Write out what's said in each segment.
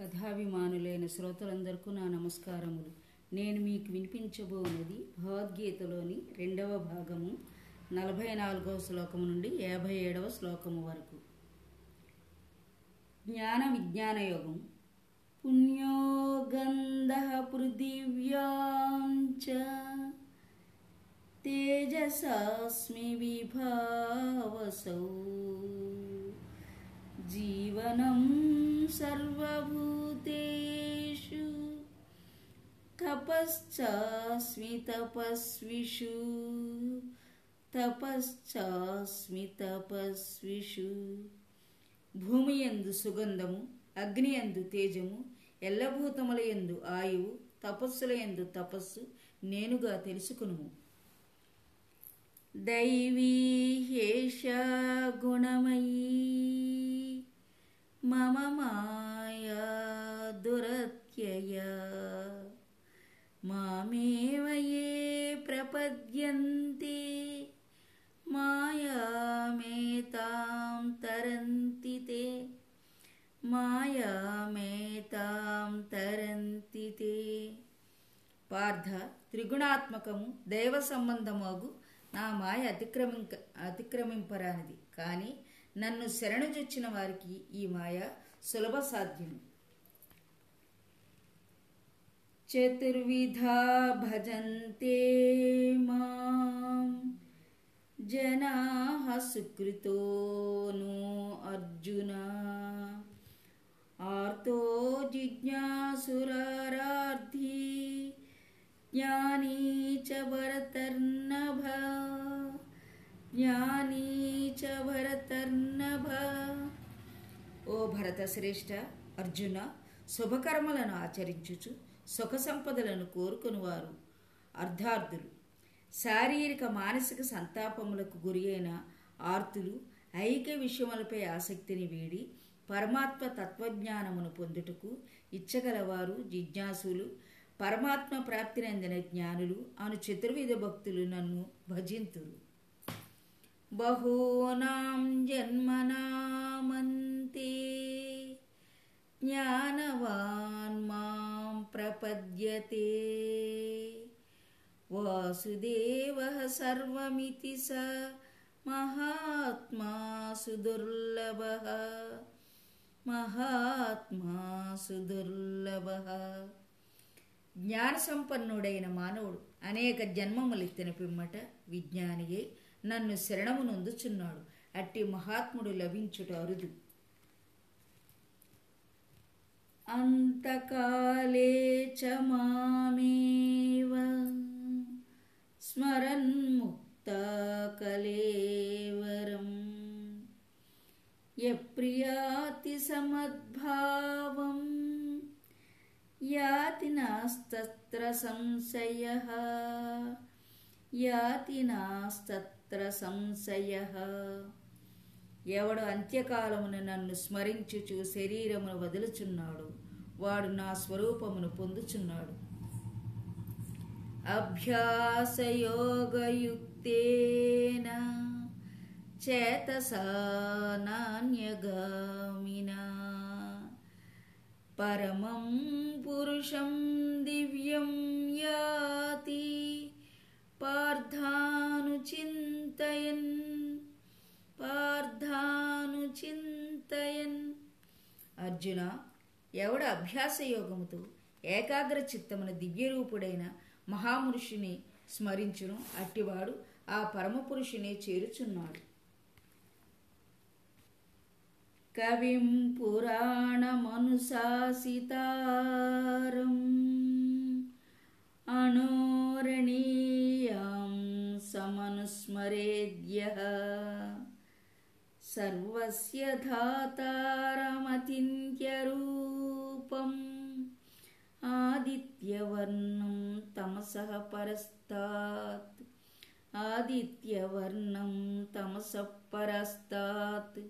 కథాభిమానులైన శ్రోతలందరికీ నా నమస్కారములు. నేను మీకు వినిపించబోనది భగవద్గీతలోని రెండవ భాగము నలభై నాలుగవ శ్లోకము నుండి యాభై ఏడవ శ్లోకము వరకు. జ్ఞాన విజ్ఞాన యోగం. పుణ్యో గంధ పృథివ్యాం తేజసాస్మి విభావసౌ. జీవనం సర్వభూతేషు. తపశ్చాస్మి తపస్విషు తపశ్చాస్మి తపస్విషు భూమి యందు సుగంధము అగ్ని యందు తేజము ఎల్లభూతముల యందు ఆయువు తపస్సుల యందు తపస్సు నేనుగా తెలుసుకును దైవీ ప్రపద్యంతే మాయామేతాం తరంతి తే. మాయామేతాం తరంతి తే. పార్థ త్రిగుణాత్మకము దైవ సంబంధమగు నా మాయ అతిక్రమింక అతిక్రమింపరానిది. కానీ నన్ను శరణుజొచ్చిన వారికి ఈ మాయ సులభ సాధ్యము చతుర్విధా భజంతే మాం జనా సుకృతోను అర్జున ఆర్తో జిజ్ఞాసురారార్థి జ్ఞానీ చ భరతర్నభ జ్ఞానీ చ భరతర్నభ ఓ భరత శ్రేష్ఠ అర్జున శుభకర్మలను ఆచరించుచు సుఖ సంపదలను కోరుకునివారు అర్ధార్థులు. శారీరక మానసిక సంతాపములకు గురి అయిన ఆర్తులు ఐక్య విషయములపై ఆసక్తిని వీడి పరమాత్మ తత్వజ్ఞానమును పొందుటకు ఇచ్చగలవారు జిజ్ఞాసులు. పరమాత్మ ప్రాప్తినందిన జ్ఞానులు అను చతుర్విధ భక్తులు నన్ను భజింతురు. బహూనాం జన్మనామంతే జ్ఞానవాన్మా ప్రపద్యతే వాసుదేవ సర్వమితి స మహాత్మా సుదుర్లభ మహాత్మా సుదుర్లభ జ్ఞాన సంపన్నుడైన మానవుడు అనేక జన్మములెత్తిన పిమ్మట విజ్ఞానియే నన్ను శరణము నొందుచున్నాడు అట్టి మహాత్ముడు లభించుట అరుదు. अन्तकाले च मामेव स्मरन्मुक्ताकलेवरम् यप्रियाति समद्भावम् याति नास्तत्र संशयः। याति नास्तत्र संशयः। ఎవడు అంత్యకాలమున నన్ను స్మరించుచు శరీరమును వదులుచున్నాడు వాడు నా స్వరూపమును పొందుచున్నాడు. అభ్యాసయోగయుక్తేన చేతసా నాణ్యగామినా. పరమం పురుషం దివ్యం యాతి పార్థాను చింతయన్ అర్జున ఎవడ అభ్యాసయోగముతో ఏకాగ్ర చిత్తమున దివ్యరూపుడైన మహామురుషుని స్మరించును. అట్టివాడు ఆ పరమపురుషునే చేరుచున్నాడు. కవిం పురాణమనుశాసితారం అణోరణీయాం సమనుస్మరేద్య సర్వస్య ధాతారమతింత్యరూపం ఆదిత్యవర్ణం తమసః పరస్తాత్. ఆదిత్యవర్ణం తమసః పరస్తాత్.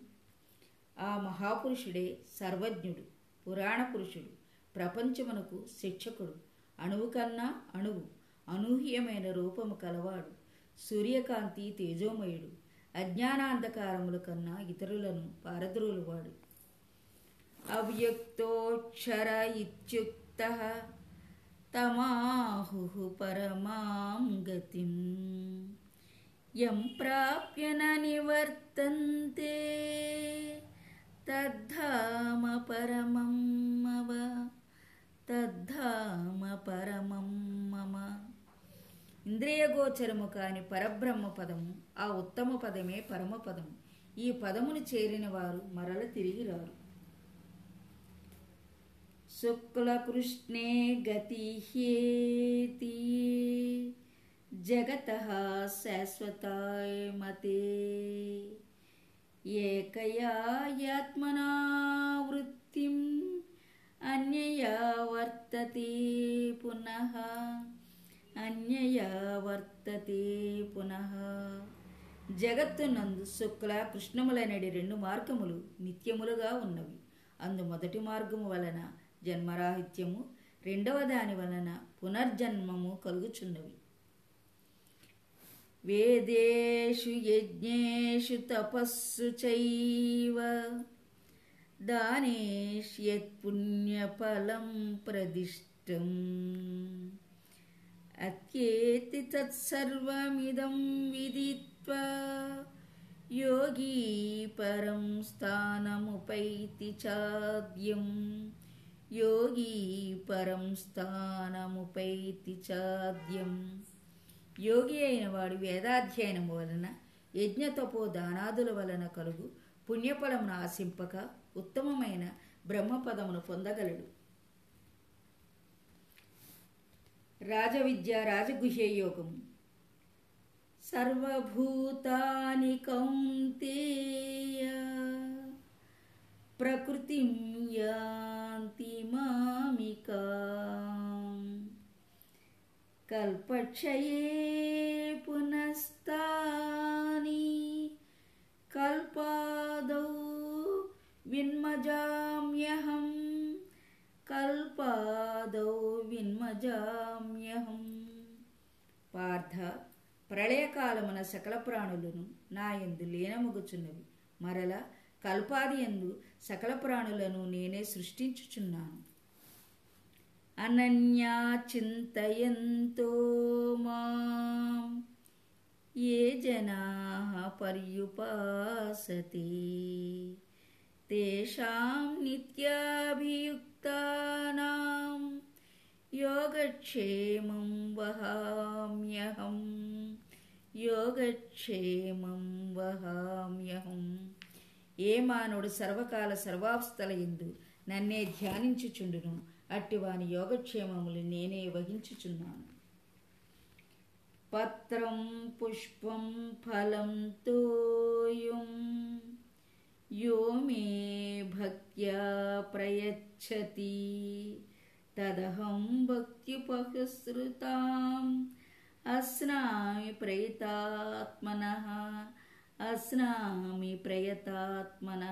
ఆ మహాపురుషుడే సర్వజ్ఞుడు పురాణ పురుషుడు ప్రపంచమునకు శిక్షకుడు అణువు కన్నా అణువు అనూహ్యమైన రూపము కలవాడు సూర్యకాంతి తేజోమయుడు అజ్ఞానాంధకారముల కన్నా ఇతరులను పారద్రోలువాడు అవ్యక్తోక్షర ఇత్యుక్త తమాహు పరమాం గతిం. యం ప్రాప్య నివర్తంతే తద్ధామ పరమం మవ తద్ధామ పరమం మమ. ఇంద్రియగోచరము కాని పరబ్రహ్మ పదము ఆ ఉత్తమ పదమే పరమపదము ఈ పదమును చేరిన వారు మరల తిరిగి రారు. శుక్లకృష్ణే గతి జగత శాశ్వతాయ మతే. ఏకయాత్మనా వృత్తిం అన్యయా వర్తతే పునః. అన్యయా వర్తతే పునః జగత్తునందు శుక్ల కృష్ణములనడి రెండు మార్గములు నిత్యములుగా ఉన్నవి. అందు మొదటి మార్గము వలన జన్మరాహిత్యము రెండవ దాని వలన పునర్జన్మము కలుగుచున్నవి. వేదేషు యజ్ఞేషు తపస్సు చైవ దానేష్యత్పుణ్యఫలం ప్రదిష్టం. అత్యేతి తత్సర్వమిదం విదిత్వా. యోగీ పరం స్థానముపైతి చాద్యం. యోగీ పరం స్థానముపైతి చాద్యం. యోగి అయిన వాడు వేదాధ్యయనం వలన యజ్ఞతపో దానాదుల వలన కలుగు పుణ్యఫలమును ఆశింపక ఉత్తమమైన బ్రహ్మపదమును పొందగలడు. రాజవిద్య రాజగుహ్యయోగం సర్వభూతాని కౌంతేయ ప్రకృతిం యాంతి మామికా. కల్పక్షయే విన్మజామ్యహం పార్థ ప్రళయకాలమున సకల ప్రాణులను నా ఎందు లీనముగుచున్నవి. మరల కల్పాది ఎందు సకల ప్రాణులను నేనే సృష్టించుచున్నాను. అనన్యా చింతయంతో మాం. ఏ జనా పర్యుపాసతే. తేషాం నిత్యాభియుక్తానాం. యోగక్షేమం వహామ్యహం యోగక్షేమం వహామ్యహం ఏ మానవుడు సర్వకాల సర్వావస్థల ఎందు నన్నే ధ్యానించుచుండును అట్టివాని యోగక్షేమములు నేనే వహించుచున్నాను. పత్రం పుష్పం ఫలం తోయం యో మే భక్త్యా ప్రయచ్చతి. తదహం భక్త్యుపహృతాం అస్నామి ప్రయతాత్మన అస్నామి ప్రయతాత్మన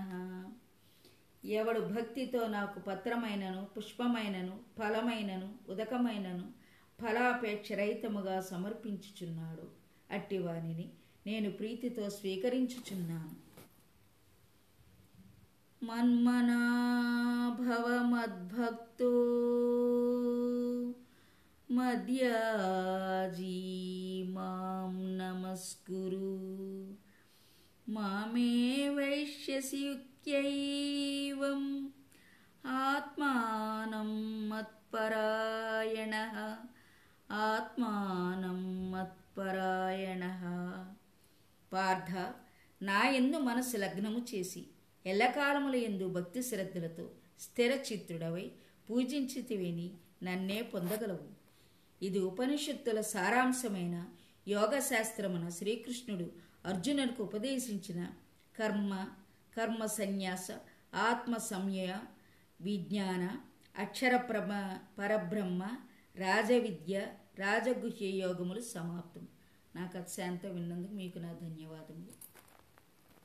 ఎవడు భక్తితో నాకు పత్రమైనను పుష్పమైనను ఫలమైనను ఉదకమైనను ఫలాపేక్ష రహితముగా సమర్పించుచున్నాడు. అట్టివానిని నేను ప్రీతితో స్వీకరించుచున్నాను. మన్మనా మద్భక్తో మాం నమస్కురు. మామే వైశ్యసి ఆత్మానం మత్పరాయణ. ఆత్మానం మత్పరాయణ. పార్థ నా ఎందు మనసు లగ్నము చేసి ఎల్లకాలముల ఎందు భక్తి శ్రద్ధలతో స్థిర చిత్తుడవై పూజించితివిని నన్నే పొందగలవు. ఇది ఉపనిషత్తుల సారాంశమైన యోగశాస్త్రమున శ్రీకృష్ణుడు అర్జునునికి ఉపదేశించిన కర్మ కర్మ సన్యాస ఆత్మ సంయయ విజ్ఞాన అక్షర ప్రభ పరబ్రహ్మ రాజవిద్య రాజగుహ్య యోగములు సమాప్తం. నాకు అత్శాంత విన్నందుకు మీకు నా ధన్యవాదములు.